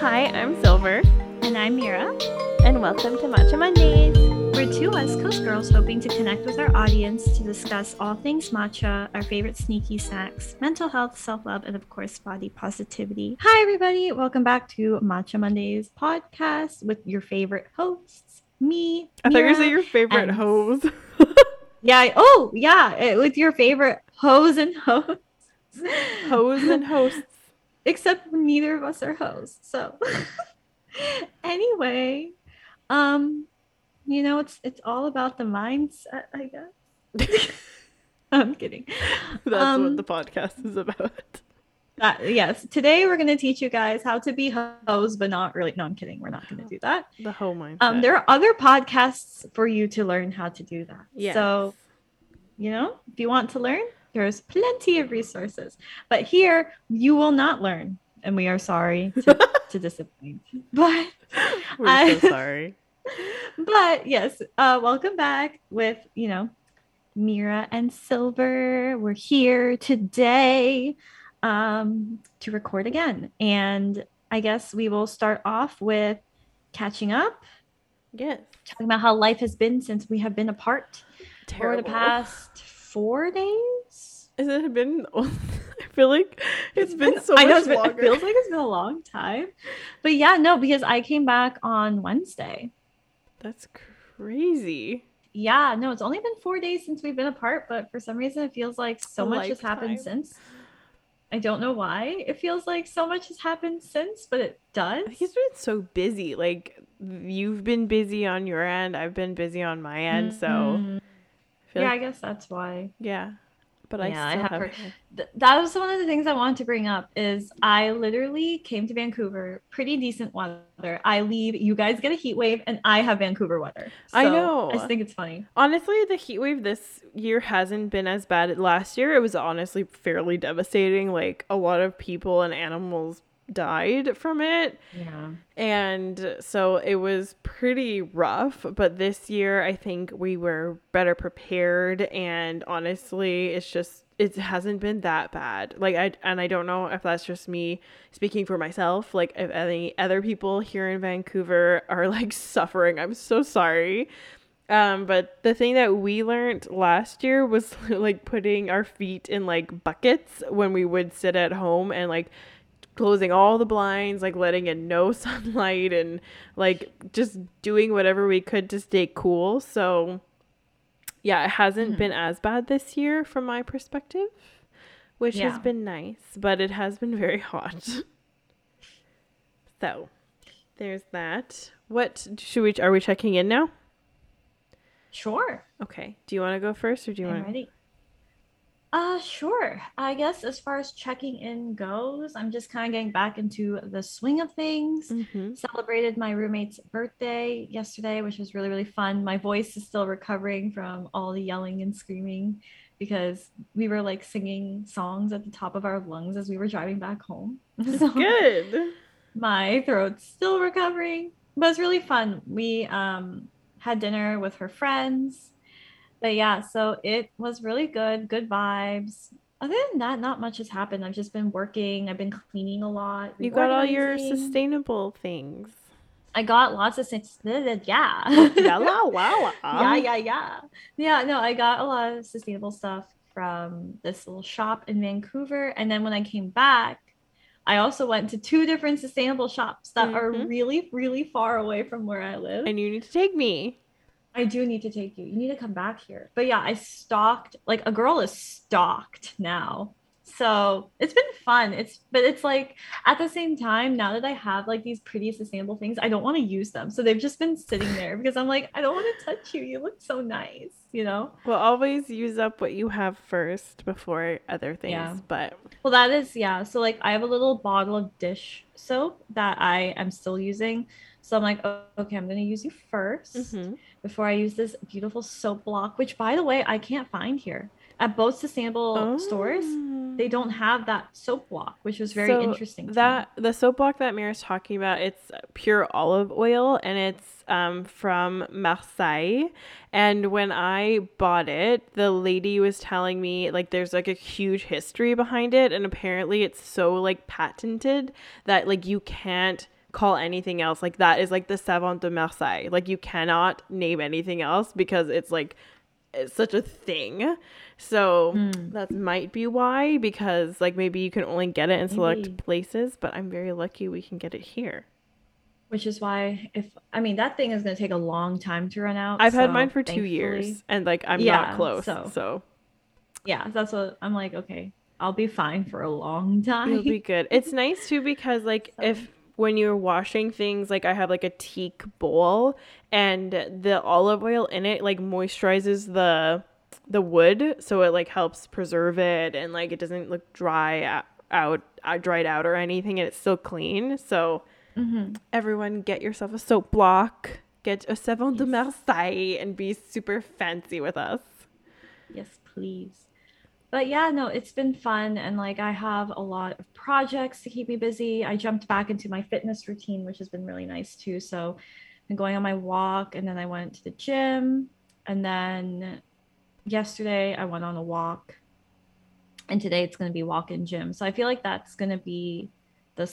Hi, I'm Silver, And I'm Mira. and welcome to Matcha Mondays. We're two West Coast girls hoping to connect with our audience to discuss all things matcha, our favorite sneaky snacks, mental health, self love, and of course, body positivity. Hi, everybody. Welcome back to Matcha Mondays podcast with your favorite hosts, me. I thought you were saying your favorite and- hose. Yeah. Oh, yeah. eh, With your favorite hoes and hosts. hose and hosts. Except neither of us are hosts. So anyway, um, you know, it's it's all about the mindset, I guess. I'm kidding. That's Um, what the podcast is about. That, yes, today we're going to teach you guys how to be hoes, but not really. No, I'm kidding. We're not going to do that. The whole mindset. Um, there are other podcasts for you to learn how to do that. Yes. So, you know, if you want to learn, there's plenty of resources. But here, you will not learn, and we are sorry to, to disappoint. But we're I- so sorry. but yes, uh, welcome back with you know Mira and Silver. We're here today um, to record again, and I guess we will start off with catching up, Yes. talking about how life has been since we have been apart Terrible. for the past four days. Has it been? I feel like it's been, so I know much it's been- longer. it feels like it's been a long time, but yeah, no, because I came back on Wednesday. That's crazy. Yeah, no, it's only been four days since we've been apart, but for some reason it feels like so A much has happened since. I don't know why. It feels like so much has happened since, but it does. It's been so busy. Like you've been busy on your end, I've been busy on my end. So Mhm. I feel yeah, I guess that's why. yeah. But I Yeah, I still have have. heard- Th- that was one of the things I wanted to bring up is I literally came to Vancouver, pretty decent weather. I leave, you guys get a heat wave, and I have Vancouver weather. I know. I just think it's funny. Honestly, the heat wave this year hasn't been as bad. Last year, it was honestly fairly devastating. Like a lot of people and animals died from it. Yeah. And so it was pretty rough. But this year, I think we were better prepared. And honestly, it's just, it hasn't been that bad. Like, I, and I don't know if that's just me speaking for myself. Like, if any other people here in Vancouver are like suffering, I'm so sorry. Um, but the thing that we learned last year was like putting our feet in like buckets when we would sit at home and like closing all the blinds, like letting in no sunlight and like just doing whatever we could to stay cool. So yeah, it hasn't Mhm. been as bad this year from my perspective, which Yeah. has been nice, but it has been very hot. so there's that. What should we are we checking in now? Sure. Okay. Do you want to go first or do you want ready. Uh, sure. I guess as far as checking in goes, I'm just kind of getting back into the swing of things. mm-hmm. Celebrated my roommate's birthday yesterday, which was really, really fun. My voice is still recovering from all the yelling and screaming because we were like singing songs at the top of our lungs as we were driving back home. So Good. my throat's still recovering, but it's really fun. We um had dinner with her friends. But yeah, so it was really good, good vibes. Other than that, not much has happened. I've just been working. I've been cleaning a lot. You got all your sustainable things. I got lots of sus- yeah. La. yeah, yeah, yeah. Yeah, no, I got a lot of sustainable stuff from this little shop in Vancouver. And then when I came back, I also went to two different sustainable shops that are Mhm. really, really far away from where I live. And you need to take me. I do need to take you. You need to come back here. But yeah, I stalked like a girl is stalked now. So it's been fun. It's but it's like at the same time, now that I have like these pretty sustainable things, I don't want to use them. So they've just been sitting there because I'm like, I don't want to touch you. You look so nice, you know? Well, always use up what you have first before other things. Yeah. But Well, that is yeah. So like I have a little bottle of dish soap that I am still using. So I'm like, oh, okay, I'm gonna use you 1st Mhm. before I use this beautiful soap block, which by the way, I can't find here. At both sustainable stores, they don't have that soap block, which was very Oh. So interesting. to me. That the soap block that Mira's talking about, it's pure olive oil and it's um, from Marseille. And when I bought it, the lady was telling me like there's like a huge history behind it, and apparently it's so like patented that like you can't call anything else like that is like the savon de Marseille. Like you cannot name anything else because it's like such a thing. So Mm. that might be why because like maybe you can only get it in select Maybe. places, but I'm very lucky we can get it here. Which is why if I mean that thing is gonna take a long time to run out. I've had mine for 2 thankfully- years and like I'm Yeah, not close. so- so Yeah, that's what I'm like, okay, I'll be fine for a long time. It'll be good. It's nice too because like So- if when you're washing things, like I have like a teak bowl and the olive oil in it like moisturizes the the wood, so it like helps preserve it and like it doesn't look dry a- out, uh, dried out or anything, and it's still clean. So Mhm. everyone, get yourself a soap block, get a savon de Marseille, and be super fancy with us. Yes, please. But yeah, no, it's been fun. And like, I have a lot of projects to keep me busy. I jumped back into my fitness routine, which has been really nice too. So, I'm going on my walk, and then I went to the gym. And then yesterday, I went on a walk. And today, it's going to be walk in gym. So, I feel like that's going to be the,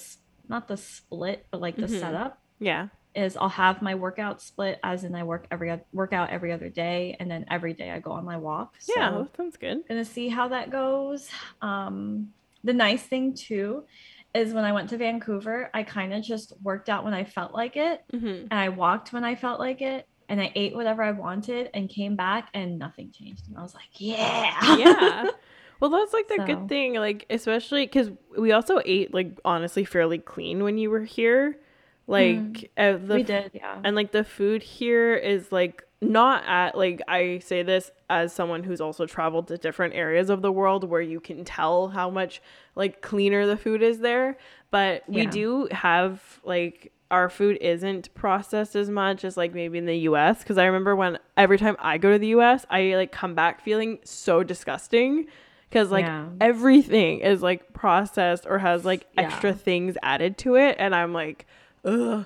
not the split, but like the Mhm. setup Yeah. Is I'll have my workout split as in I work every workout every other day and then every day I go on my walk. So Yeah, sounds good. gonna see how that goes. Um the nice thing too is when I went to Vancouver, I kind of just worked out when I felt like it hmm and I walked when I felt like it and I ate whatever I wanted and came back and nothing changed. And I was like, yeah. yeah. Well, that's like the So- good thing, like especially because we also ate like honestly fairly clean when you were here, like uh, the we did, yeah. and like the food here is like not at like I say this as someone who's also traveled to different areas of the world where you can tell how much like cleaner the food is there, but we Yeah. do have like our food isn't processed as much as like maybe in the US because I remember when every time I go to the US, I like come back feeling so disgusting because like Yeah. everything is like processed or has like Yeah. extra things added to it and I'm like ugh.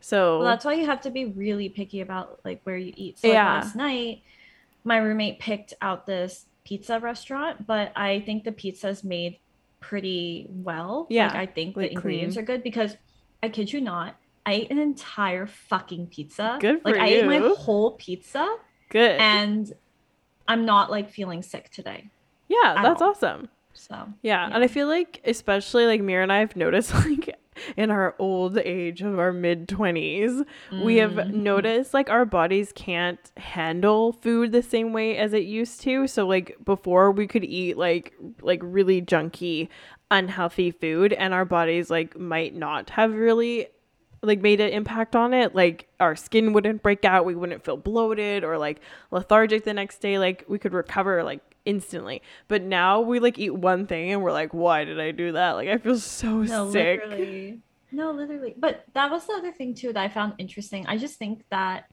So Well, that's why you have to be really picky about like where you eat. So like, Yeah. last night, my roommate picked out this pizza restaurant, but I think the pizza is made pretty well. Yeah, like I think like the ingredients are good because I kid you not, I ate an entire fucking pizza. Good for like I ate my whole pizza, good. and I'm not like feeling sick today. yeah, that's all. awesome. So Yeah. Yeah. And I feel like especially like Mira and I have noticed like in our old age of our mid 20s, we have Mhm. noticed like our bodies can't handle food the same way as it used to. So like before we could eat like like really junky unhealthy food and our bodies like might not have really like made an impact on it like our skin wouldn't break out we wouldn't feel bloated or like lethargic the next day like we could recover like instantly but now we like eat one thing and we're like why did i do that like i feel so No, sick literally. No, literally. But that was the other thing too that I found interesting. I just think that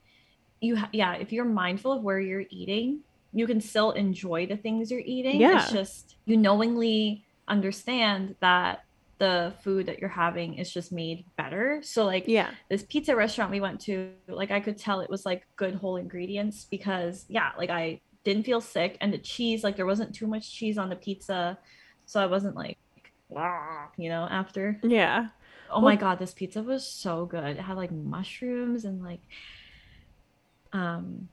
you, ha- yeah, if you're mindful of where you're eating, you can still enjoy the things you're eating. Yeah. It's just you knowingly understand that the food that you're having is just made better. So like yeah this pizza restaurant we went to, like I could tell it was like good whole ingredients because yeah, like I didn't feel sick and the cheese, like there wasn't too much cheese on the pizza. So I wasn't like, you know, after. yeah Oh Well- my god, this pizza was so good. It had like mushrooms and like um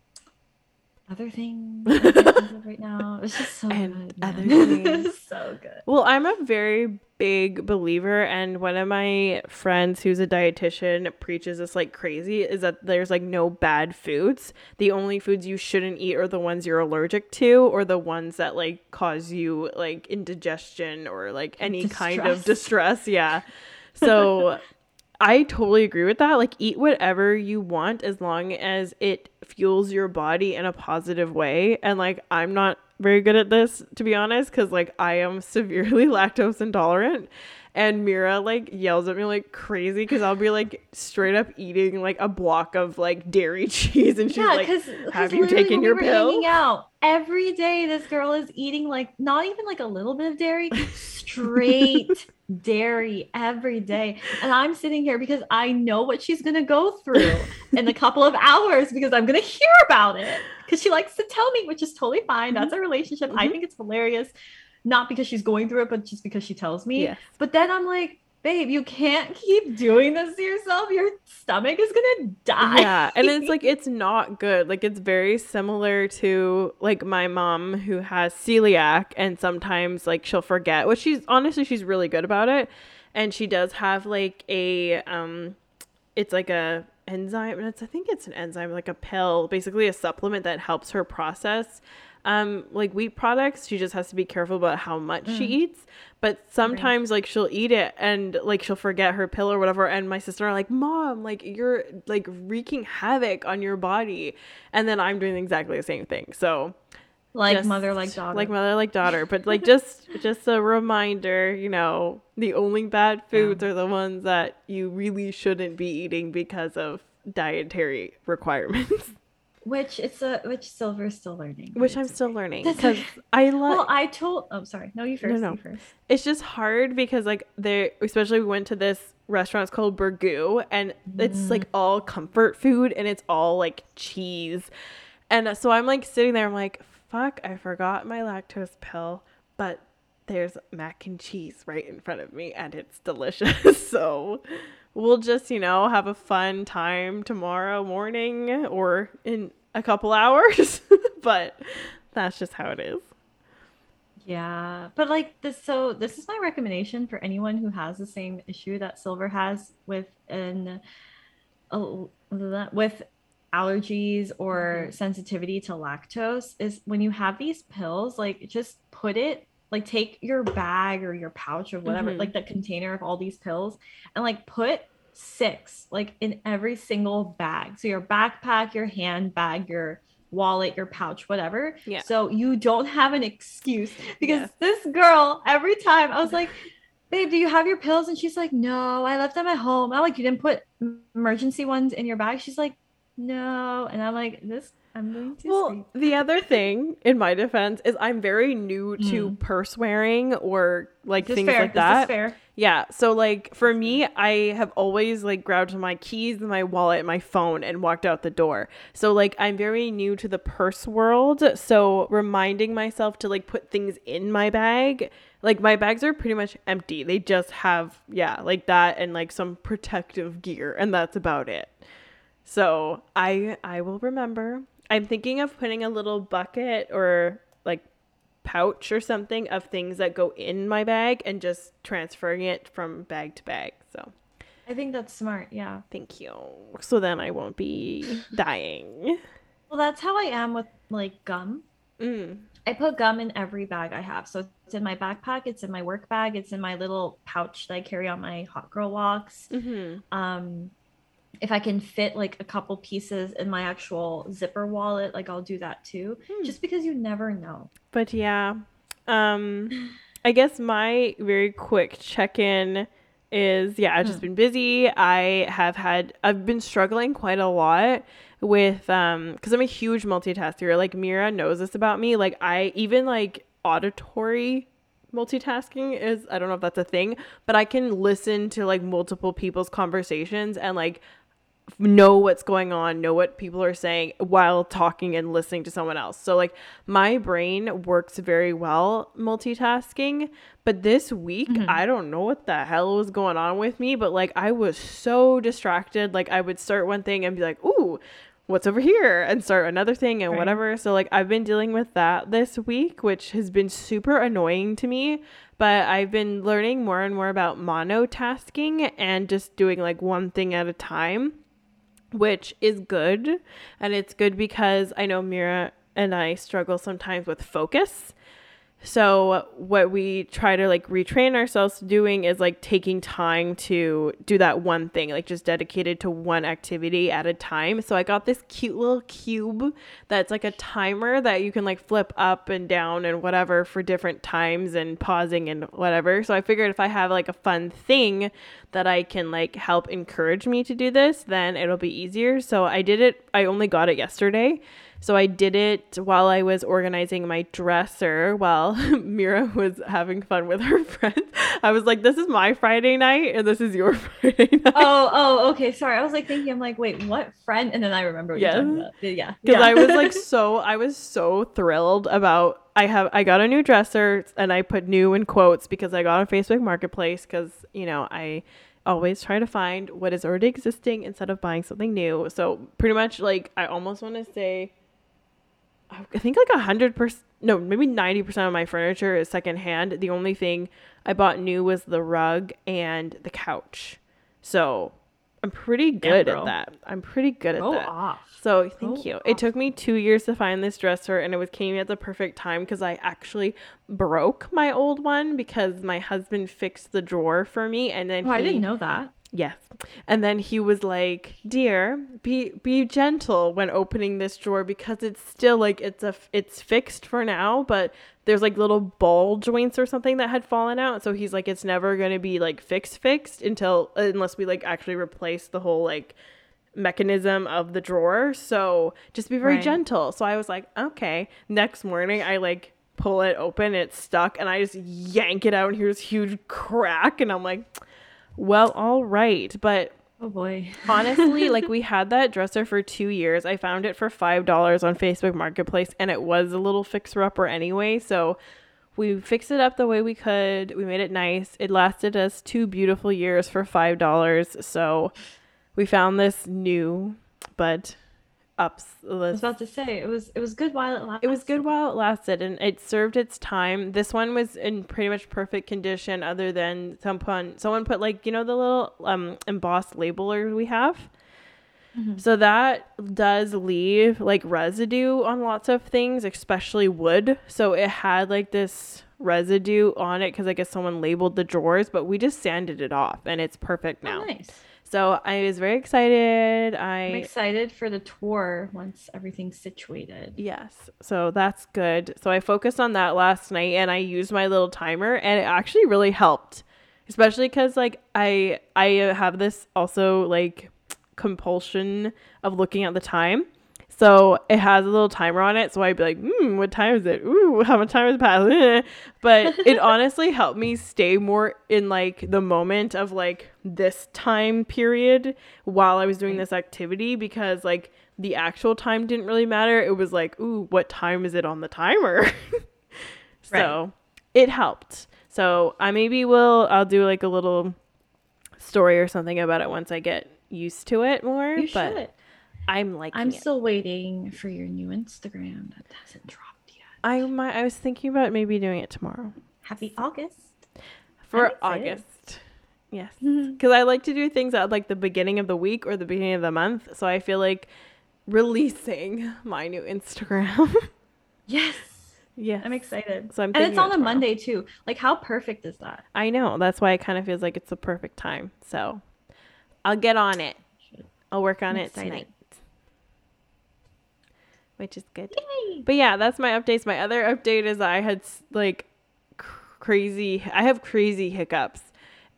other things I can't think of right now. It's just so And good. other things. So good. Well, I'm a very big believer, and one of my friends who's a dietitian preaches this like crazy is that there's like no bad foods. The only foods you shouldn't eat are the ones you're allergic to, or the ones that like cause you like indigestion or like any kind of Distress. distress. Yeah. So I totally agree with that. Like, eat whatever you want as long as it fuels your body in a positive way. And like, I'm not very good at this, to be honest, because like, I am severely lactose intolerant. And Mira like yells at me like crazy because I'll be like straight up eating like a block of like dairy cheese, and she's yeah, like, because "Have you taken your we pill?" Hanging out every day. This girl is eating like not even like a little bit of dairy, straight dairy every day, and I'm sitting here because I know what she's gonna go through in a couple of hours because I'm gonna hear about it because she likes to tell me, which is totally fine. That's a relationship. I Mhm. think it's hilarious, not because she's going through it, but just because she tells me. Yes. But then I'm like, babe, you can't keep doing this to yourself. Your stomach is gonna die. Yeah. And it's like, it's not good. Like, it's very similar to like my mom who has celiac, and sometimes like she'll forget, which she's honestly, she's really good about it. And she does have like a, um, it's like a enzyme, and it's, I think it's an enzyme, like a pill, basically a supplement that helps her process um like wheat products she just has to be careful about how much she eats but sometimes like she'll eat it and like she'll forget her pill or whatever and my sister are like mom like you're like wreaking havoc on your body. And then i'm doing exactly the same thing. So like just- mother, like daughter. like mother like daughter. But like just just a reminder you know the only bad foods are the ones that you really shouldn't be eating because of dietary requirements which it's a which Silver's still learning. which i'm still learning because i love Well, I told. Oh, sorry. No, you first. no. You first. it's just hard because like they especially we went to this restaurant it's called Burgoo and it's like all comfort food and it's all like cheese and uh, so i'm like sitting there i'm like fuck i forgot my lactose pill but there's mac and cheese right in front of me and it's delicious. So we'll just you know have a fun time tomorrow morning or in a couple hours but that's just how it is. Yeah, but like this, so this is my recommendation for anyone who has the same issue that Silver has with an with allergies or mm-hmm. sensitivity to lactose is when you have these pills, like just put it like take your bag or your pouch or whatever, Mhm. like the container of all these pills, and like put six like in every single bag. So your backpack, your handbag, your wallet, your pouch, whatever. Yeah. So you don't have an excuse because Yes. this girl, every time I was like, babe, do you have your pills? And she's like, no, I left them at home. I'm like, you didn't put emergency ones in your bag? She's like, no. And I'm like, this, I'm going to Well, sleep. the other thing in my defense is I'm very new to hmm. purse wearing or like This is things fair. like This is that. fair. Yeah. So like for me, I have always like grabbed my keys, my wallet, my phone and walked out the door. So like I'm very new to the purse world. So reminding myself to like put things in my bag. Like my bags are pretty much empty. They just have yeah, like that and like some protective gear and that's about it. So I I will remember. I'm thinking of putting a little bucket or like pouch or something of things that go in my bag and just transferring it from bag to bag. So I think that's smart. Yeah. thank you. So then I won't be dying. Well, that's how I am with like gum. Mm. I put gum in every bag I have. So it's in my backpack, it's in my work bag, it's in my little pouch that I carry on my hot girl walks. hmm Um, if I can fit like a couple pieces in my actual zipper wallet, like I'll do that too. Hmm. Just because you never know. But yeah, um, I guess my very quick check in is yeah, I've just been busy. I have had, I've been struggling quite a lot with, um, because I'm a huge multitasker. Like Mira knows this about me. Like I even like auditory multitasking is I don't know if that's a thing, but I can listen to like multiple people's conversations and like know what's going on, know what people are saying while talking and listening to someone else. So like my brain works very well multitasking, but this week mm-hmm. I don't know what the hell was going on with me, but like I was so distracted. Like I would start one thing and be like, "Ooh, what's over here?" and start another thing and Right. whatever. So like I've been dealing with that this week, which has been super annoying to me, but I've been learning more and more about monotasking and just doing like one thing at a time which is good. And it's good because I know Mira and I struggle sometimes with focus. So what we try to like retrain ourselves doing is like taking time to do that one thing, like just dedicated to one activity at a time. So I got this cute little cube that's like a timer that you can like flip up and down and whatever for different times and pausing and whatever. So I figured if I have like a fun thing that I can like help encourage me to do this, then it'll be easier. So I did it. I only got it yesterday. So I did it while I was organizing my dresser while Mira was having fun with her friends. I was like, this is my Friday night and this is your Friday night. Oh, oh, okay. Sorry. I was like thinking, I'm like, wait, what friend? And then I remember what Yeah. you're talking about. Yeah. Because yeah. I was like so I was so thrilled about I have I got a new dresser and I put new in quotes because I got on Facebook Marketplace because you know I always try to find what is already existing instead of buying something new. So pretty much like I almost want to say I think like a hundred percent no maybe 90% of my furniture is secondhand. The only thing I bought new was the rug and the couch. So I'm pretty good at that. I'm pretty good at Go that. off. So thank Go you. It took me two years to find this dresser, and it was came at the perfect time because I actually broke my old one because my husband fixed the drawer for me, and then Oh, I didn't know that. Yes, and then he was like, "Dear, be be gentle when opening this drawer because it's still like it's a it's fixed for now, but there's like little ball joints or something that had fallen out. So he's like, it's never gonna be like fixed fixed until unless we like actually replace the whole like." mechanism of the drawer so just be very Right. gentle so i was like okay next morning i like pull it open it's stuck and i just yank it out and here's huge crack and i'm like well all right but Oh boy. honestly like we had that dresser for two years. I found it for five dollars on facebook marketplace and it was a little fixer upper anyway so we fixed it up the way we could. We made it nice. It lasted us two beautiful years for five dollars so we found this new but ups I was about to say it was it was good while it lasted. it was good while it lasted and it served its time. This one was in pretty much perfect condition other than someone someone put like, you know, the little um embossed labelers we have. So that does leave like residue on lots of things, especially wood. So it had like this residue on it because I guess someone labeled the drawers, but we just sanded it off and it's perfect Oh, now. nice. So I was very excited. I I'm excited for the tour once everything's situated. Yes. So that's good. So I focused on that last night and I used my little timer and it actually really helped. Especially cuz like I I have this also like compulsion of looking at the time. So it has a little timer on it. So I'd be like, hmm, what time is it? Ooh, how much time has passed? but it honestly helped me stay more in like the moment of like this time period while I was doing this activity because like the actual time didn't really matter. It was like, ooh, what time is it on the timer? so it helped. So I maybe will I'll do like a little story or something about it once I get used to it more. You but should. I'm like I'm it. still waiting for your new Instagram that hasn't dropped yet. I might, I was thinking about maybe doing it tomorrow Happy August. for excited. August. Yes, because I like to do things at like the beginning of the week or the beginning of the month. So I feel like releasing my new Instagram. Yes. Yeah, I'm excited. So I'm and it's on of a. Monday too. Like how perfect is that? I know. That's why it kind of feels like it's the perfect time. So I'll get on it. I'll work on I'm it excited. tonight. Which is good. Yay. But yeah, that's my updates. My other update is I had like crazy I have crazy hiccups.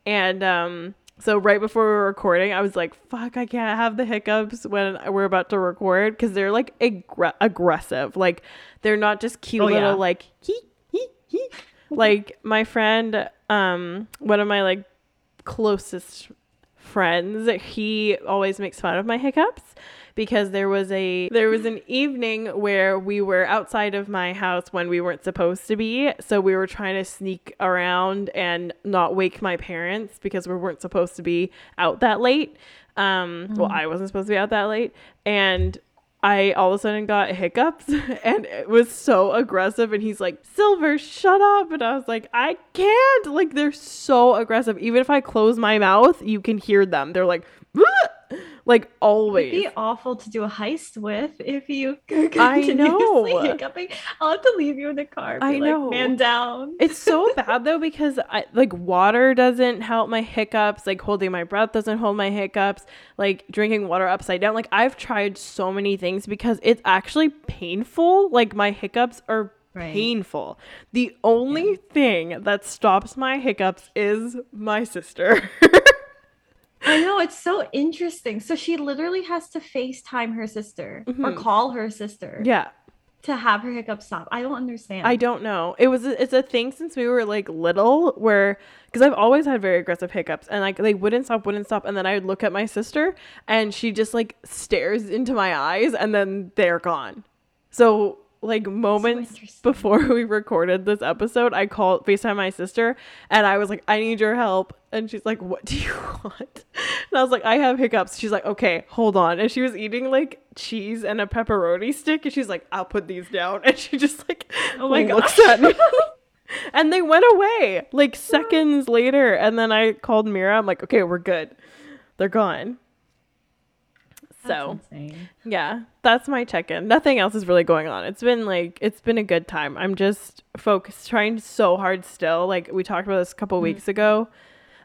And um so right before we were recording, I was like, "Fuck, I can't have the hiccups when we're about to record because they're like aggr- aggressive. Like they're not just cute Oh, little yeah. like hee hee hee. like my friend um one of my like closest friends he always makes fun of my hiccups because there was a there was an evening where we were outside of my house when we weren't supposed to be. So we were trying to sneak around and not wake my parents because we weren't supposed to be out that late. Um well I wasn't supposed to be out that late. And I all of a sudden got hiccups and it was so aggressive and he's like, Silver, shut up. And I was like, I can't. Like they're so aggressive. Even if I close my mouth, you can hear them. They're like, "Ugh!" Like always. It'd be awful to do a heist with if you I know. hiccuping. I'll have to leave you in the car. I like, know. Man down. It's so bad though because I like water doesn't help my hiccups, like holding my breath doesn't hold my hiccups, like drinking water upside down. Like I've tried so many things because it's actually painful. Like my hiccups are Right. painful. The only thing that stops my hiccups is my sister. I know it's so interesting. So she literally has to FaceTime her sister or Mhm. call her sister Yeah. to have her hiccup stop. I don't understand. I don't know. It was it's a thing since we were like little where because I've always had very aggressive hiccups and like they wouldn't stop, wouldn't stop, and then I would look at my sister and she just like stares into my eyes and then they're gone. So like moments interesting. before we recorded this episode, I called FaceTime my sister and I was like, I need your help. And she's like, What do you want? And I was like, I have hiccups. She's like, Okay, hold on. And she was eating like cheese and a pepperoni stick. And she's like, I'll put these down. And she just like Oh my looks gosh. at me. and they went away like seconds later. And then I called Mira. I'm like, Okay, we're good. They're gone. So insane. yeah, that's my check-in. Nothing else is really going on. It's been like it's been a good time. I'm just focused trying so hard still. Like we talked about this a couple weeks ago.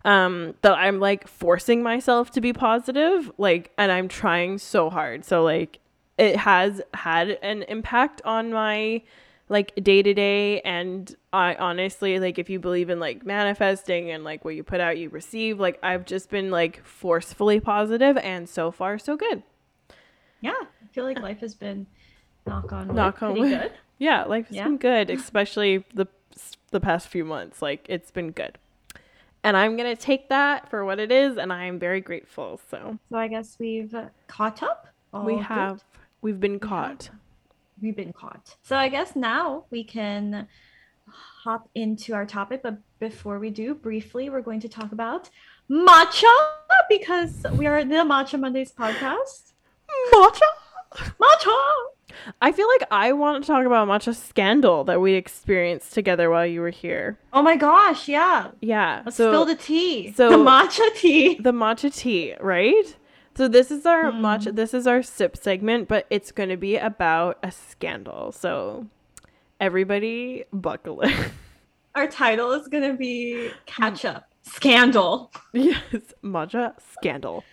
Um that I'm like forcing myself to be positive, like and I'm trying so hard. So like it has had an impact on my like day to day and I honestly like if you believe in like manifesting and like what you put out you receive, like I've just been like forcefully positive and so far so good. Yeah, I feel like life has been knock on wood, Knock on good. Yeah, life has Yeah. been good, especially the the past few months. Like it's been good. And I'm going to take that for what it is and I am very grateful. So, So I guess we've caught up. we All good. have we've been caught. we've been caught. So I guess now we can hop into our topic, but before we do, briefly, we're going to talk about matcha because we are the Matcha Mondays podcast. Matcha. Matcha! I feel like I want to talk about matcha scandal that we experienced together while you were here. Oh my gosh, yeah. Yeah. Let's so spill the tea. so- the matcha tea. the matcha tea, right? So this is our Mm. matcha this is our sip segment, but it's going to be about a scandal. So everybody buckle in. Our title is going to be Catch Up Scandal. yes, matcha scandal.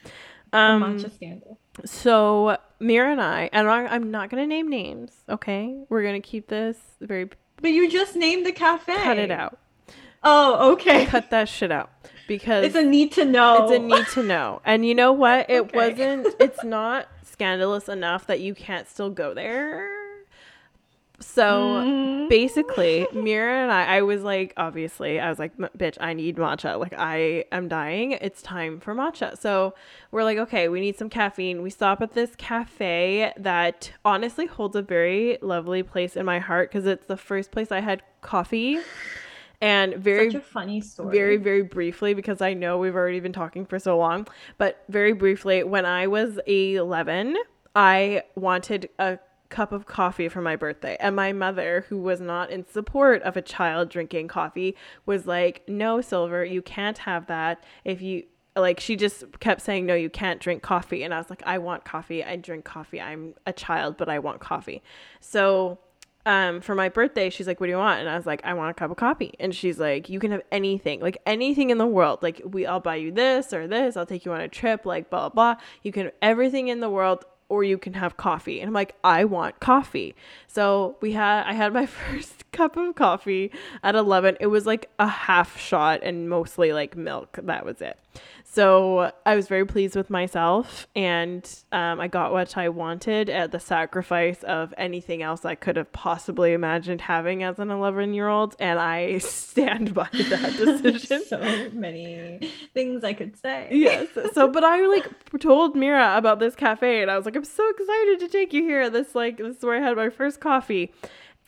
Um matcha scandal. So Mira and I and I, I'm not going to name names, okay? We're going to keep this very But you just named the cafe. cut it out. Oh, okay. Cut that shit out because It's a need to know. It's a need to know. And you know what? It Okay. wasn't, it's not scandalous enough that you can't still go there. So Mm. basically, Mira and I, I was like, obviously, I was like, bitch, I need matcha. Like, I am dying. It's time for matcha. So we're like, okay, we need some caffeine. We stop at this cafe that honestly holds a very lovely place in my heart because it's the first place I had coffee. And very Such a funny story. very very briefly because i know we've already been talking for so long but very briefly when i was 11 i wanted a cup of coffee for my birthday. And my mother who was not in support of a child drinking coffee was like no silver you can't have that. If you like she just kept saying no you can't drink coffee. And i was like i want coffee. I drink coffee. I'm a child but i want coffee. So um for my birthday she's like what do you want? And i was like i want a cup of coffee. And she's like you can have anything like anything in the world. Like we i'll buy you this or this. I'll take you on a trip like blah blah blah. You can everything in the world or you can have coffee. And i'm like i want coffee. So we had i had my first cup of coffee at 11 it was like a half shot and mostly like milk. That was it so I was very pleased with myself, and um, I got what I wanted at the sacrifice of anything else I could have possibly imagined having as an 11 year old, and I stand by that decision. so many things I could say. yes. So, but I like told Mira about this cafe, and I was like, I'm so excited to take you here. This like this is where I had my first coffee.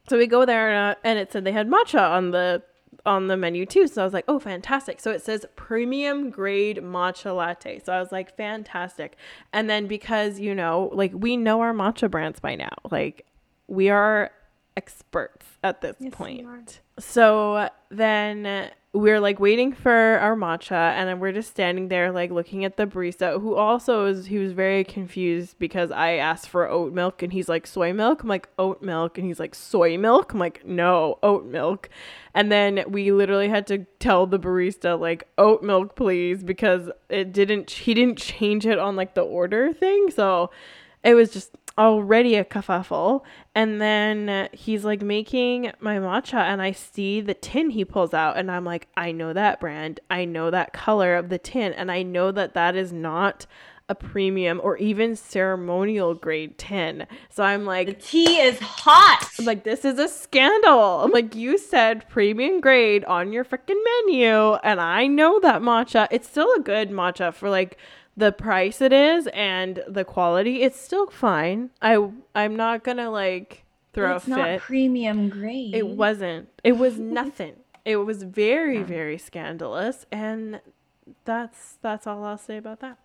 So we go there, and, uh, and it said they had matcha on the on the menu too. So I was like, oh, fantastic. So it says premium grade matcha latte. So I was like, fantastic. And then because, you know, like we know our matcha brands by now, like we are experts at this Yes, point. So then we're like waiting for our matcha and then we're just standing there like looking at the barista who also is he was very confused because I asked for oat milk and he's like soy milk. I'm like oat milk and he's like soy milk. I'm like no, oat milk. And then we literally had to tell the barista like oat milk please because it didn't he didn't change it on like the order thing. So it was just already a kerfuffle. And then he's like making my matcha, and I see the tin he pulls out, and I'm like, I know that brand. I know that color of the tin, and I know that that is not a premium or even ceremonial grade tin. So I'm like, the tea is hot. I'm like, this is a scandal. I'm like, you said premium grade on your freaking menu, and I know that matcha. It's still a good matcha for like the price it is and the quality. It's still fine. I I'm not gonna like throw it's a not fit. premium grade. It wasn't. It was nothing. it was very very scandalous, and that's that's all I'll say about that.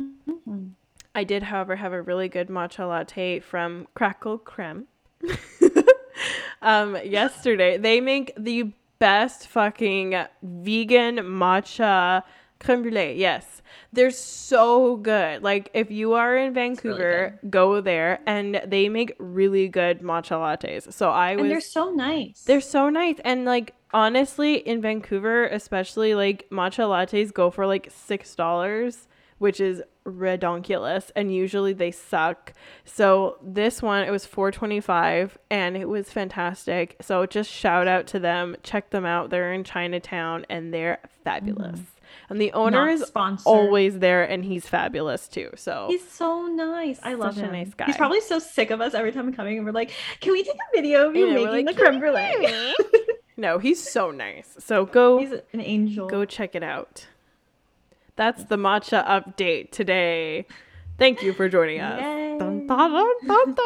Mhm. I did, however, have a really good matcha latte from Crackle Creme. um, yesterday, they make the best fucking vegan matcha creme brulee. Yes, they're so good. Like, if you are in Vancouver, go there, and they make really good matcha lattes. So I was. And they're so nice. They're so nice. And like honestly, in Vancouver, especially like matcha lattes go for like six dollars, which is redonkulous. And usually they suck. So this one it was four twenty five and it was fantastic. So just shout out to them. Check them out. They're in Chinatown and they're fabulous. And the owner Not is sponsored. always there and he's fabulous too. So He's so nice. I love him. nice guy. He's probably so sick of us every time we're coming and we're like, can we take a video of you Yeah, making like, the "Can creme brulee? no, he's so nice. So go He's an angel. Go check it out. That's the matcha update today. Thank you for joining us. Dun, dun, dun.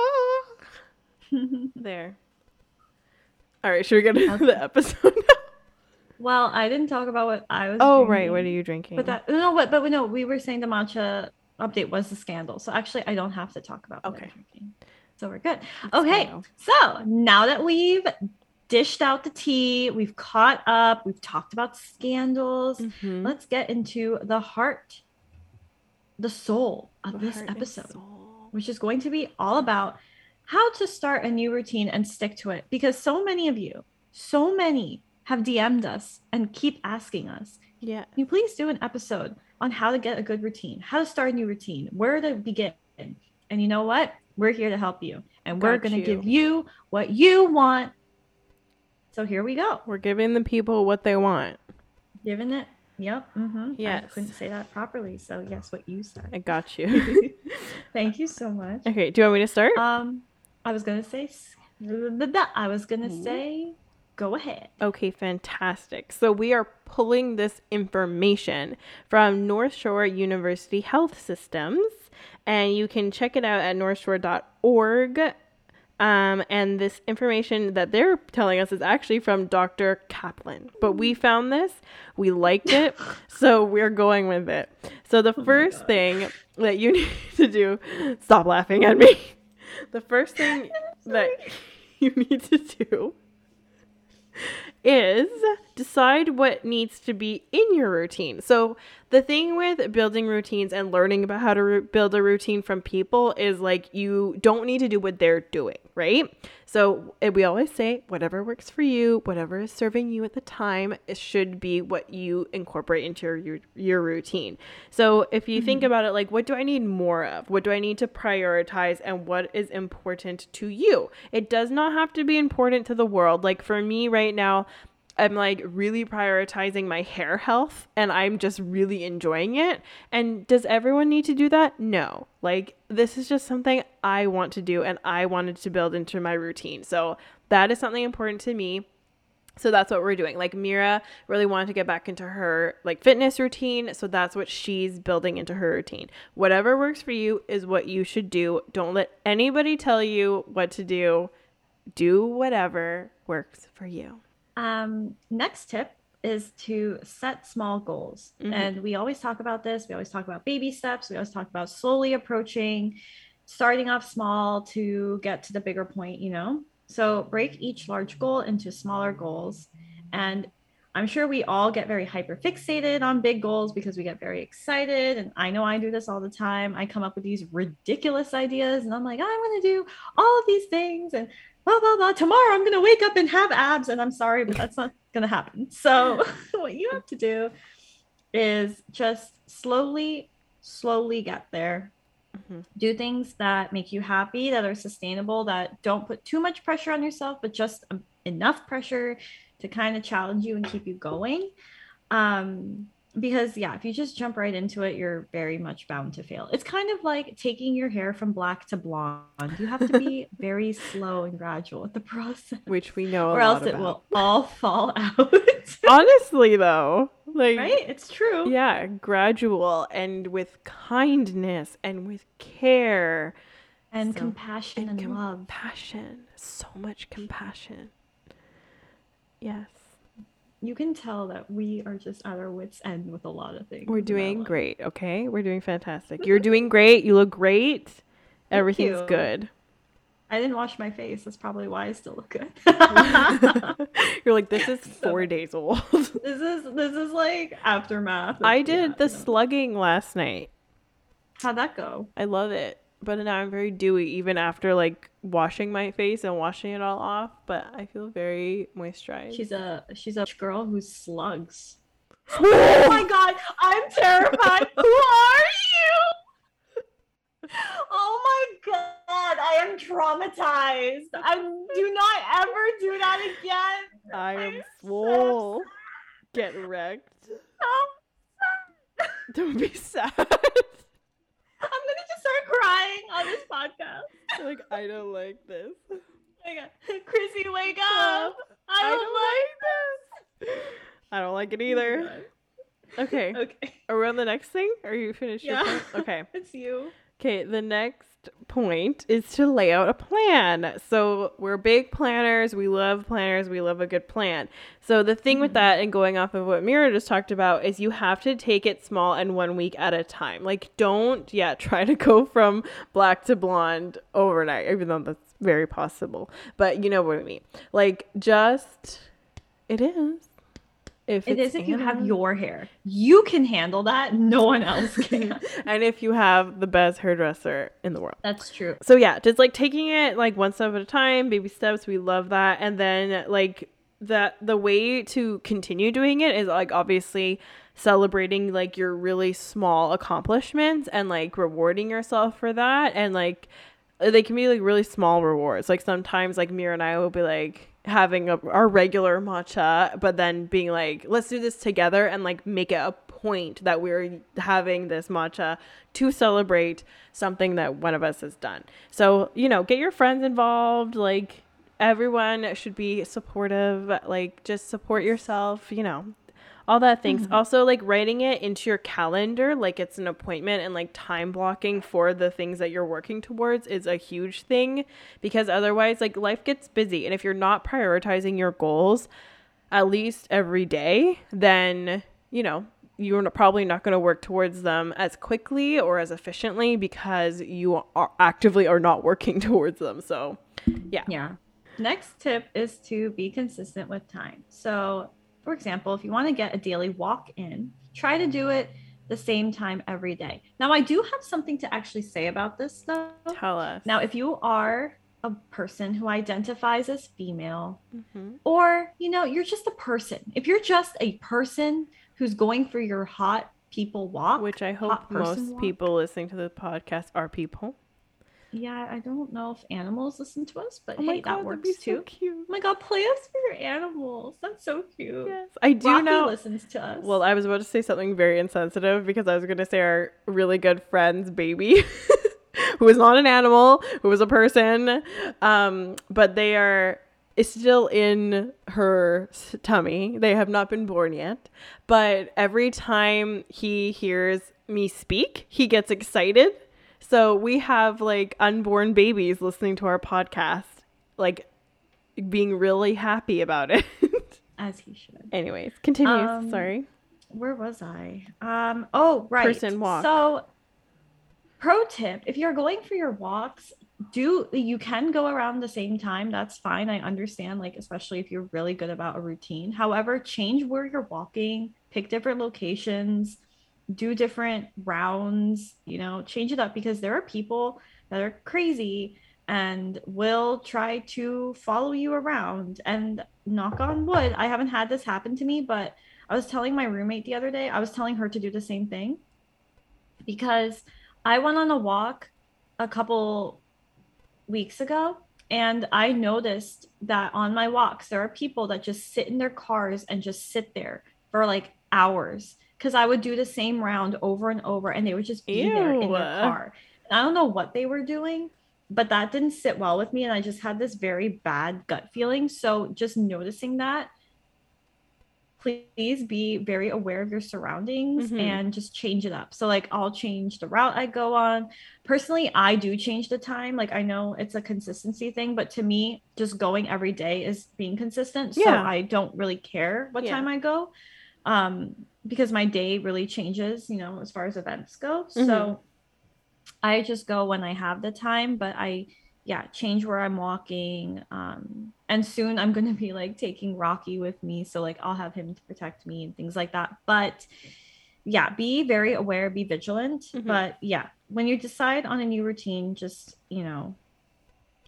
There. All right, should we get into the episode now? Well, I didn't talk about what I was. Oh, drinking, right. What are you drinking? But that no, but but no, we were saying the matcha update was the scandal. So actually, I don't have to talk about Okay. So we're good. Okay, Scandal. so now that we've dished out the tea, we've caught up, we've talked about scandals. Mhm. Let's get into the heart, the soul of The this episode, which is going to be all about how to start a new routine and stick to it. Because so many of you, so many have DM'd us and keep asking us, Yeah. can you please do an episode on how to get a good routine, how to start a new routine, where to begin? And you know what? We're here to help you. And we're going to give you what you want. So here we go. We're giving the people what they want. Giving it. Yep. Mm-hmm. I couldn't say that properly. So yes, what you said. I got you. Thank you so much. okay, do you want me to start? Um, I was gonna say, I was gonna say, go ahead. Okay, fantastic. So we are pulling this information from North Shore University Health Systems, and you can check it out at northshore.org. Um, and this information that they're telling us is actually from Dr. Kaplan. But we found this, we liked it, so we're going with it. So the first thing that you need to do, stop laughing at me. The first thing that you need to do is decide what needs to be in your routine. So, the thing with building routines and learning about how to ru- build a routine from people is like you don't need to do what they're doing, right? So, we always say whatever works for you, whatever is serving you at the time, it should be what you incorporate into your your, your routine. So, if you think mm-hmm. about it like what do I need more of? What do I need to prioritize and what is important to you? It does not have to be important to the world. Like for me right now, I'm like really prioritizing my hair health and I'm just really enjoying it. And does everyone need to do that? No. Like this is just something I want to do and I wanted to build into my routine. So that is something important to me. So that's what we're doing. Like Mira really wanted to get back into her like fitness routine, so that's what she's building into her routine. Whatever works for you is what you should do. Don't let anybody tell you what to do. Do whatever works for you. Um, next tip is to set small goals. Mhm. And we always talk about this. We always talk about baby steps. We always talk about slowly approaching, starting off small to get to the bigger point, you know? So break each large goal into smaller goals. And I'm sure we all get very hyper fixated on big goals because we get very excited. And I know I do this all the time. I come up with these ridiculous ideas and I'm like, I'm going to do all of these things and blah, blah, blah. Tomorrow I'm going to wake up and have abs. And I'm sorry, but that's not going to happen. So what you have to do is just slowly, slowly get there. Mhm. Do things that make you happy, that are sustainable, that don't put too much pressure on yourself, but just um, enough pressure to kind of challenge you and keep you going. Um, because yeah, if you just jump right into it, you're very much bound to fail. It's kind of like taking your hair from black to blonde. You have to be very slow and gradual with the process, Which we know a or else it about. will all fall out. Honestly, though, like right? It's true. yeah, gradual and with kindness and with care And So- compassion and, love. compassion. So much compassion. Yes, You can tell that we are just at our wits' end with a lot of things. we're doing great. Okay, we're doing fantastic. You're doing great. You look great. Everything's you. good. I didn't wash my face. That's probably why I still look good. You're like this is four days old. this is this is like aftermath. of- I yeah, did the you know. slugging last night. How'd that go? I love it. But now I'm very dewy even after like washing my face and washing it all off. But I feel very moisturized. She's a she's a girl who slugs. Oh my god, I'm terrified. who are you? Oh my god, I am traumatized. I do not ever do that again. I am I'm so. Get wrecked. Don't be sad. I'm gonna start crying on this podcast. like I don't like this. Oh. Chrissy, wake up. I I don't, don't like this. I don't like it either. Okay. Okay. Are we on the next thing? Are you finished? your Yeah. Okay. It's you. Okay, the next point is to lay out a plan. So we're big planners. We love planners. We love a good plan. So the thing with that, and going off of what Mira just talked about, is you have to take it small and one week at a time. Like, don't, yeah, try to go from black to blonde overnight, even though that's very possible. But you know what I mean. Like, just, it is. If it's if you have your hair. You can handle that. No one else can. and if you have the best hairdresser in the world. That's true. So yeah, just like taking it like one step at a time, baby steps. We love that. And then like that the way to continue doing it is like obviously celebrating like your really small accomplishments and like rewarding yourself for that and like Uh, they can be like really small rewards. Like sometimes like Mira and I will be like having a, our regular matcha, but then being like, let's do this together and like make it a point that we're having this matcha to celebrate something that one of us has done. So, you know, get your friends involved. Like everyone should be supportive. Like just support yourself, you know, all that things. Mm-hmm. Also, like writing it into your calendar, like it's an appointment and like time blocking for the things that you're working towards is a huge thing because otherwise, like life gets busy. And if you're not prioritizing your goals at least every day, then, you know, you're probably not going to work towards them as quickly or as efficiently because you are actively are not working towards them. So, yeah. Yeah. Next tip is to be consistent with time. So, for example, if you want to get a daily walk in, try to do it the same time every day. Now, I do have something to actually say about this though. Tell us. Now, if you are a person who identifies as female, Mhm. or you know, you're just a person. If you're just a person who's going for your hot people walk, which I hope most walk. people listening to the podcast are people. Yeah, I don't know if animals listen to us, but Oh hey, god, that works be so too. cute. Oh my god, play us for your animals. That's so cute. Yes, I do Rocky know. listens to us. Well, I was about to say something very insensitive because I was going to say our really good friend's baby, who is not an animal, who is a person, um, but they are is still in her tummy. They have not been born yet, but every time he hears me speak, he gets excited. So we have like unborn babies listening to our podcast, like being really happy about it. as he should. Anyways, continue. Um, Sorry. Where was I? Um. Oh, right. Person walk. So, pro tip: if you're going for your walks, do you can go around the same time. That's fine. I understand. Like especially if you're really good about a routine. However, change where you're walking. Pick different locations. Do different rounds. You know, change it up because there are people that are crazy and will try to follow you around. And knock on wood, I haven't had this happen to me, but I was telling my roommate the other day, I was telling her to do the same thing because I went on a walk a couple weeks ago and I noticed that on my walks there are people that just sit in their cars and just sit there for like hours because I would do the same round over and over and they would just be Ew. there in their car. And I don't know what they were doing, but that didn't sit well with me and I just had this very bad gut feeling. So just noticing that please be very aware of your surroundings mm-hmm. and just change it up. So like I'll change the route I go on. Personally, I do change the time. Like I know it's a consistency thing, but to me, just going every day is being consistent. So yeah. I don't really care what yeah. time I go. Um because my day really changes, you know, as far as events go. Mm-hmm. So I just go when I have the time, but I yeah, change where I'm walking. Um, and soon I'm going to be like taking Rocky with me. So, like, I'll have him to protect me and things like that. But yeah, be very aware, be vigilant. Mm-hmm. But yeah, when you decide on a new routine, just, you know,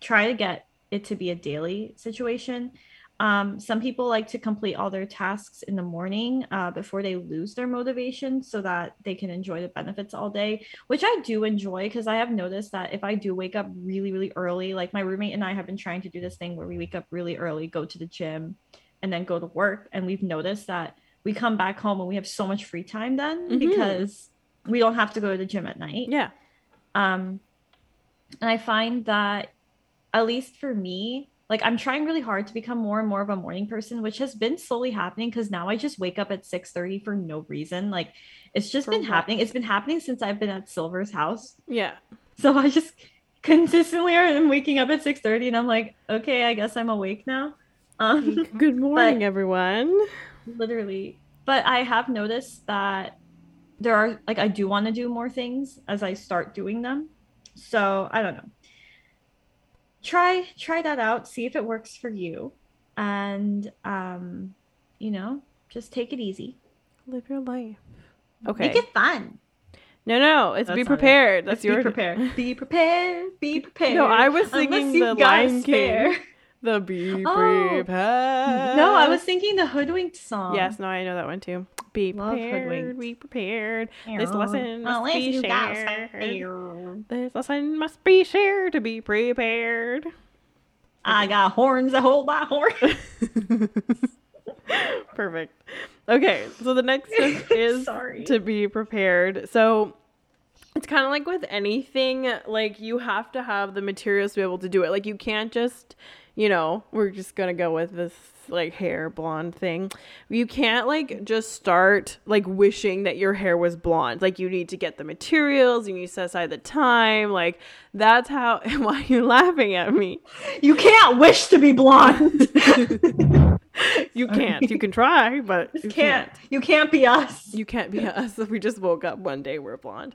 try to get it to be a daily situation. Um, some people like to complete all their tasks in the morning uh, before they lose their motivation so that they can enjoy the benefits all day, which I do enjoy because I have noticed that if I do wake up really, really early, like my roommate and I have been trying to do this thing where we wake up really early, go to the gym, and then go to work. And we've noticed that we come back home and we have so much free time then mm-hmm. because we don't have to go to the gym at night. Yeah. Um, and I find that, at least for me, like i'm trying really hard to become more and more of a morning person which has been slowly happening because now i just wake up at 6 30 for no reason. Like it's just for been what? happening. It's been happening since i've been at silver's house. Yeah. So i just consistently am waking up at 6 30 and i'm like okay i guess i'm awake now. Um good morning everyone. Literally. But i have noticed that there are like i do want to do more things as i start doing them. So i don't know try try that out see if it works for you. And um you know just take it easy. Live your life. Okay. make it fun. No no it's That's be prepared. It. That's it's your be prepared. Be prepared. Be prepared. No i was singing the lion king. the be oh. prepared. No i was thinking the hoodwinked song. Yes no i know that one too be prepared. Be prepared. This lesson must be shared. This lesson must be shared to be prepared. I got horns to hold my horse. Perfect. Okay, so the next step is to be prepared. So it's kind of like with anything, like you have to have the materials to be able to do it. Like you can't just, you know, we're just gonna go with this like hair blonde thing. You can't like just start like wishing that your hair was blonde. Like you need to get the materials, you need to set aside the time. Like that's how why are you laughing at me? You can't wish to be blonde. you can't. You can try, but you can't. can't. You can't be us. You can't be us. If we just woke up one day we're blonde.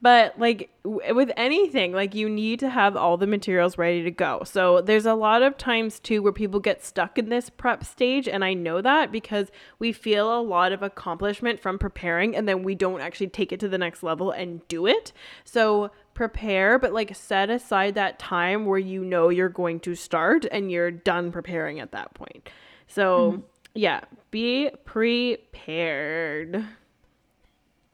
But like w- with anything, like you need to have all the materials ready to go. So there's a lot of times too where people get stuck in this prep stage and I know that because we feel a lot of accomplishment from preparing and then we don't actually take it to the next level and do it. So prepare, but like set aside that time where you know you're going to start and you're done preparing at that point. So, mm-hmm. yeah, be prepared.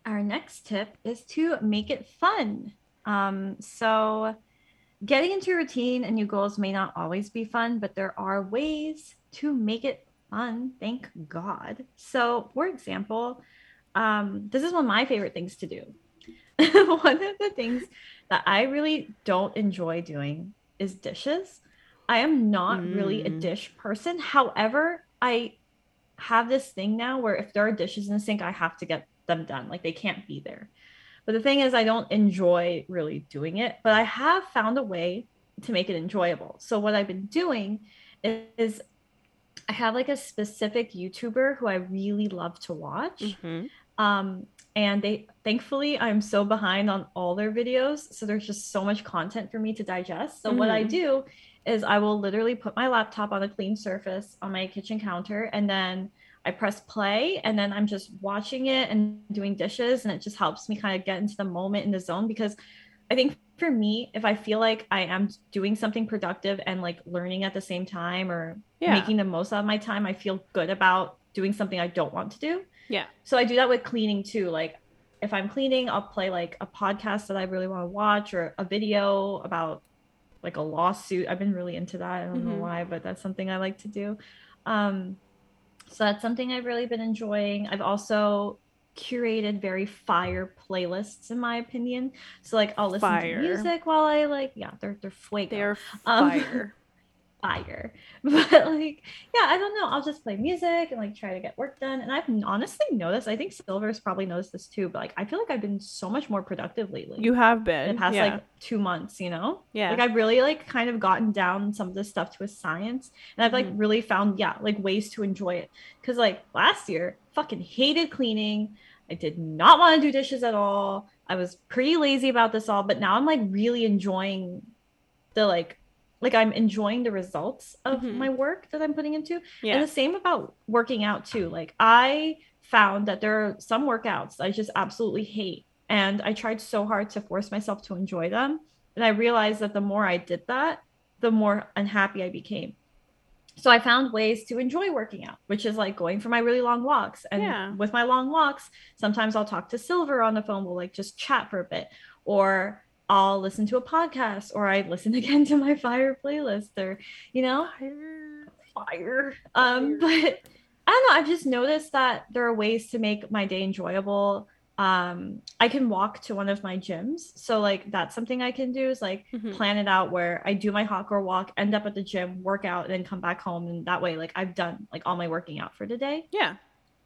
Our next tip is to make it fun. Um, so, getting into a routine and new goals may not always be fun, but there are ways to make it fun. Thank God. So, for example, um, this is one of my favorite things to do. one of the things that I really don't enjoy doing is dishes. I am not mm. really a mm. dish person. However, I have this thing now where if there are dishes in the sink, I have to get them done. Like they can't be there. But the thing is, I don't enjoy really doing it, but I have found a way to make it enjoyable. So what I've been doing is I have like a specific YouTuber who I really love to watch. Mm-hmm. Um, and they thankfully I'm so behind on all their videos. So there's just so much content for me to digest. So mm-hmm. what I mm-hmm. do is I will literally put my laptop on a clean surface on my kitchen counter and then I press play and then I'm just watching it and doing dishes and it just helps me kind of get into the moment in the zone because I think for me if I feel like I am doing something productive and like learning at the same time or yeah. making the most out of my time, I feel good about doing something I don't want to do. Yeah. So I do that with cleaning too. Like if I'm cleaning, I'll play like a podcast that I really want to watch or a video about like a lawsuit. I've been really into that. I don't Mhm. know why, but that's something I like to do. Um, so that's something I've really been enjoying. I've also curated very fire playlists in my opinion. So like I'll listen Fire. to music while I like yeah, they're they're fuego They're Um, fire. But like, yeah, I don't know. I'll just play music and like try to get work done. And I've honestly noticed, I think Silver's probably noticed this too, but like I feel like I've been so much more productive lately. you have in been. the past yeah. like two months, you know? yeah. Like I've really like kind of gotten down some of this stuff to a science. And I've like Mhm. really found, yeah, like ways to enjoy it. Cause like last year, fucking hated cleaning. I did not want to do dishes at all. I was pretty lazy about this all, but now I'm like really enjoying the like like I'm enjoying the results of Mhm. my work that I'm putting into. yeah. And the same about working out too. Like I found that there are some workouts I just absolutely hate. And I tried so hard to force myself to enjoy them. And I realized that the more I did that, the more unhappy I became. So I found ways to enjoy working out, which is like going for my really long walks. And Yeah. with my long walks, sometimes I'll talk to Silver on the phone. We'll like just chat for a bit. Or I'll listen to a podcast or I listen again to my fire playlist or, you know, Fire. fire. Um, but I don't know. I've just noticed that there are ways to make my day enjoyable. Um, I can walk to one of my gyms, so like that's something I can do is like Mhm. plan it out where I do my hot girl walk, end up at the gym, work out, and then come back home, and that way like I've done like all my working out for today. Yeah.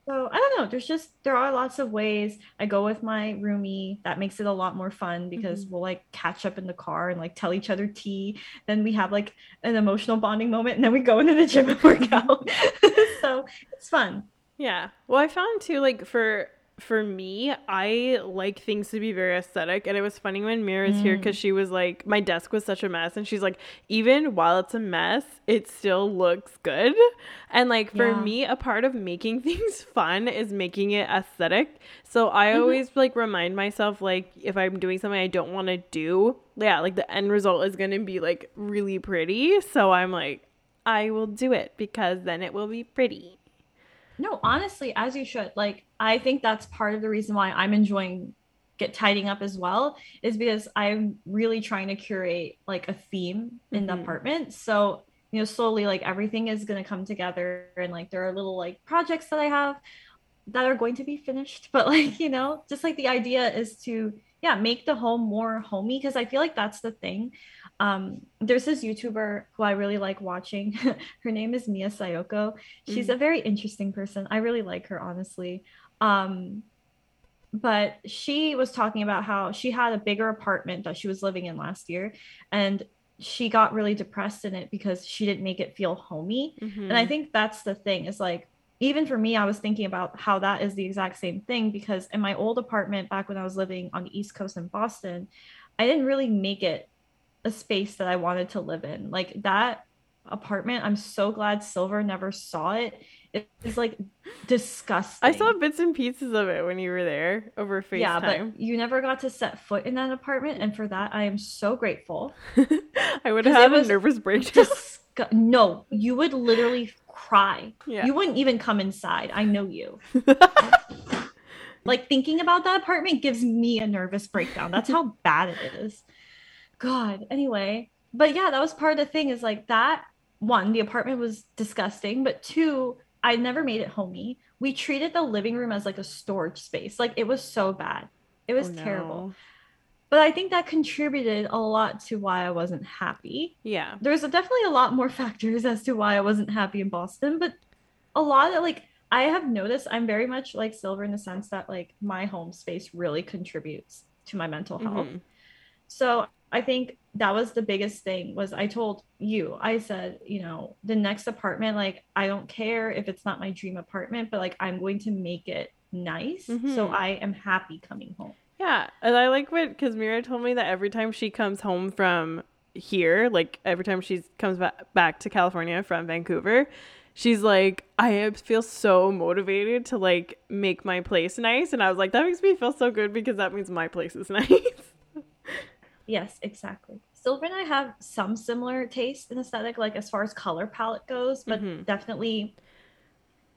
So I don't know. There's just there are lots of ways. I go with my roomie. That makes it a lot more fun because Mhm. we'll like catch up in the car and like tell each other tea. Then we have like an emotional bonding moment, and then we go into the gym and work out. so it's fun. Yeah. Well, I found too, like for for me, I like things to be very aesthetic, and it was funny when Mira here Mm. because she was like, my desk was such a mess, and she's like, even while it's a mess, it still looks good. And like for Yeah. me, a part of making things fun is making it aesthetic. So I Mhm. always like remind myself, like if I'm doing something I don't want to do, yeah, like the end result is gonna be like really pretty. So I'm like, I will do it because then it will be pretty. No, honestly, as you should. Like, I think that's part of the reason why I'm enjoying get tidying up as well is because I'm really trying to curate like a theme in the Mhm. apartment. So, you know, slowly like everything is going to come together and like there are little like projects that I have that are going to be finished, but like, you know, just like the idea is to yeah, make the home more homey because I feel like that's the thing. Um, there's this YouTuber who I really like watching. her name is Mia Sayoko. She's Mm. a very interesting person. I really like her, honestly. Um, but she was talking about how she had a bigger apartment that she was living in last year, and she got really depressed in it because she didn't make it feel homey. And I Mhm. think that's the thing is like, even for me, I was thinking about how that is the exact same thing because in my old apartment back when I was living on the East Coast in Boston, I didn't really make it a space that I wanted to live in. Like that apartment, I'm so glad Silver never saw it. It was like disgusting. I saw bits and pieces of it when you were there over FaceTime. yeah, but you never got to set foot in that apartment, and for that, I am so grateful. I would have a nervous breakdown. Disgu- no, you would literally cry. yeah. You wouldn't even come inside. I know you. like thinking about that apartment gives me a nervous breakdown. That's how bad it is. God. Anyway, but yeah, that was part of the thing is like that one, the apartment was disgusting, but two, I never made it homey. We treated the living room as like a storage space. Like it was so bad. It was Oh, terrible. But I think that contributed a lot to why I wasn't happy Yeah. there's definitely a lot more factors as to why I wasn't happy in Boston, but a lot of like I have noticed I'm very much like Silver in the sense that like my home space really contributes to my mental health. Mhm. So I think that was the biggest thing was I told you, I said, you know, the next apartment, like I don't care if it's not my dream apartment, but like I'm going to make it nice. So Mhm. I am happy coming home. Yeah, and I like what because Mira told me that every time she comes home from here, like every time she comes back back to California from Vancouver, she's like, I feel so motivated to like make my place nice, and I was like, that makes me feel so good because that means my place is nice. Yes, exactly. Silver and I have some similar taste in aesthetic, like as far as color palette goes, but Mhm. definitely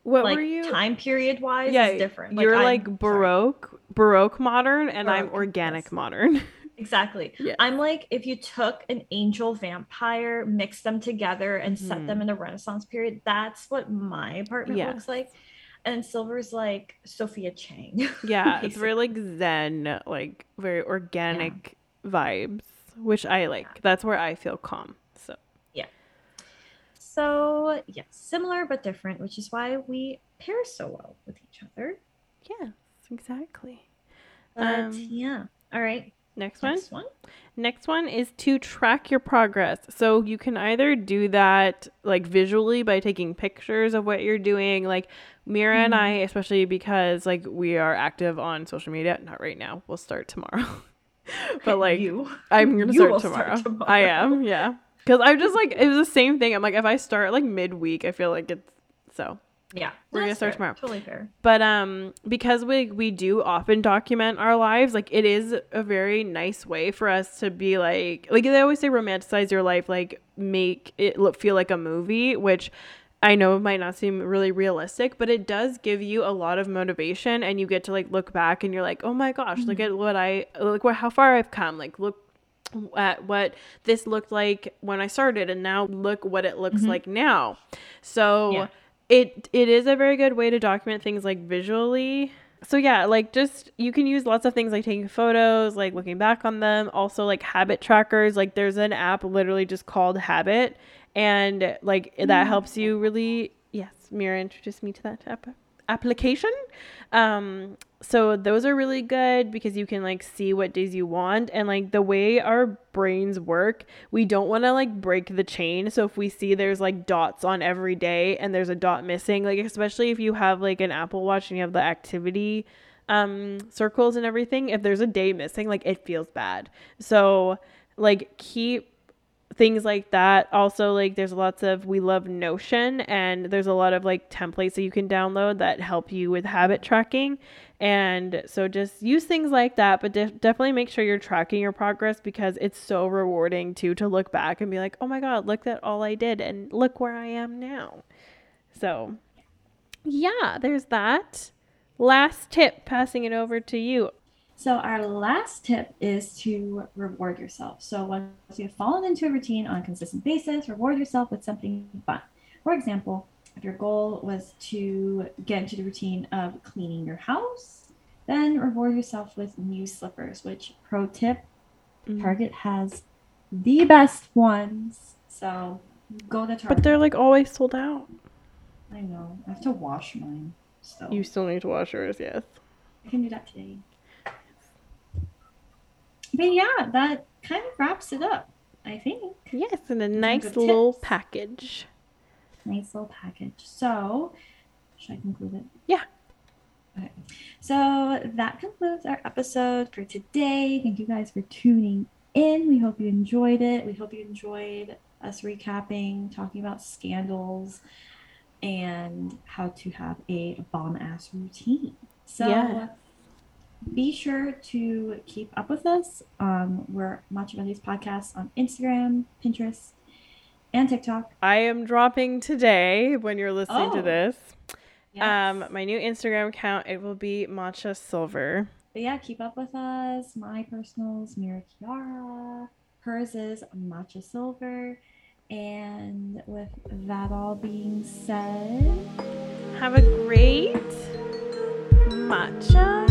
what like were you? time period wise yeah, is different. You're I'm- like, sorry. baroque, baroque modern and I'm organic yes. modern. Exactly. Yes. I'm like if you took an angel vampire, mixed them together, and set Mhm. them in the Renaissance period, that's what my apartment Yes. looks like. And Silver's like Sophia Chang. yeah, it's very like zen, like very organic vibes, which I like. That's where I feel calm. So yeah. So yes, similar but different, which is why we pair so well with each other. yes, exactly. But Um, yeah. All right. Next one. Next one. Next one is to track your progress. So you can either do that like visually by taking pictures of what you're doing. Like Mira and Mhm. I, especially because like we are active on social media. Not right now. We'll start tomorrow. but like you. I'm gonna start tomorrow. start I am, yeah. Because I'm just like it was the same thing. I'm like if I start like midweek, I feel like it's so. Yeah. We're gonna start fair. tomorrow. Totally fair. But um, because we we do often document our lives, like it is a very nice way for us to be like like they always say romanticize your life, like make it look feel like a movie, which I know it might not seem really realistic, but it does give you a lot of motivation, and you get to like look back and you're like, oh my gosh, look at what I look what how far I've come, like look at what this looked like when I started and now look what it looks Mhm. like now. So Yeah. it it is a very good way to document things like visually. So yeah, like just you can use lots of things like taking photos, like looking back on them, also like habit trackers. Like there's an app literally just called Habit and like that helps you really yes, Mira introduced me to that app application. Um so those are really good because you can like see what days you want and like the way our brains work, we don't want to like break the chain. So if we see there's like dots on every day and there's a dot missing, like especially if you have like an Apple Watch and you have the activity um circles and everything, if there's a day missing, like it feels bad. So like keep things like that. Also, like there's lots of we love Notion and there's a lot of like templates that you can download that help you with habit tracking. And so just use things like that, but def- definitely make sure you're tracking your progress because it's so rewarding too to look back and be like, "Oh my god, look at all I did and look where I am now." So, yeah, there's that. Last tip, passing it over to you. So our last tip is to reward yourself. So once you've fallen into a routine on a consistent basis, reward yourself with something fun. For example, if your goal was to get into the routine of cleaning your house, then reward yourself with new slippers, which pro tip, Mm. Target has the best ones. So go to Target. But they're like always sold out. I know. I have to wash mine. So You still need to wash yours, yes. I can do that today. But yeah, that kind of wraps it up, I think. Yes, in a nice little tips. package. Nice little package. So, should I conclude it? Yeah. Okay. So that concludes our episode for today. Thank you guys for tuning in. We hope you enjoyed it. We hope you enjoyed us recapping, talking about scandals, and how to have a bomb ass routine. So Yes. Be sure to keep up with us. Um, we're Matcha Mondays podcast on Instagram, Pinterest, and TikTok. I am dropping today when you're listening to Oh. this. Yes. Um, my new Instagram account it will be Matcha Silver. But yeah, keep up with us. My personal's Mira Kiara. Hers is Matcha Silver. And with that all being said, Have a great matcha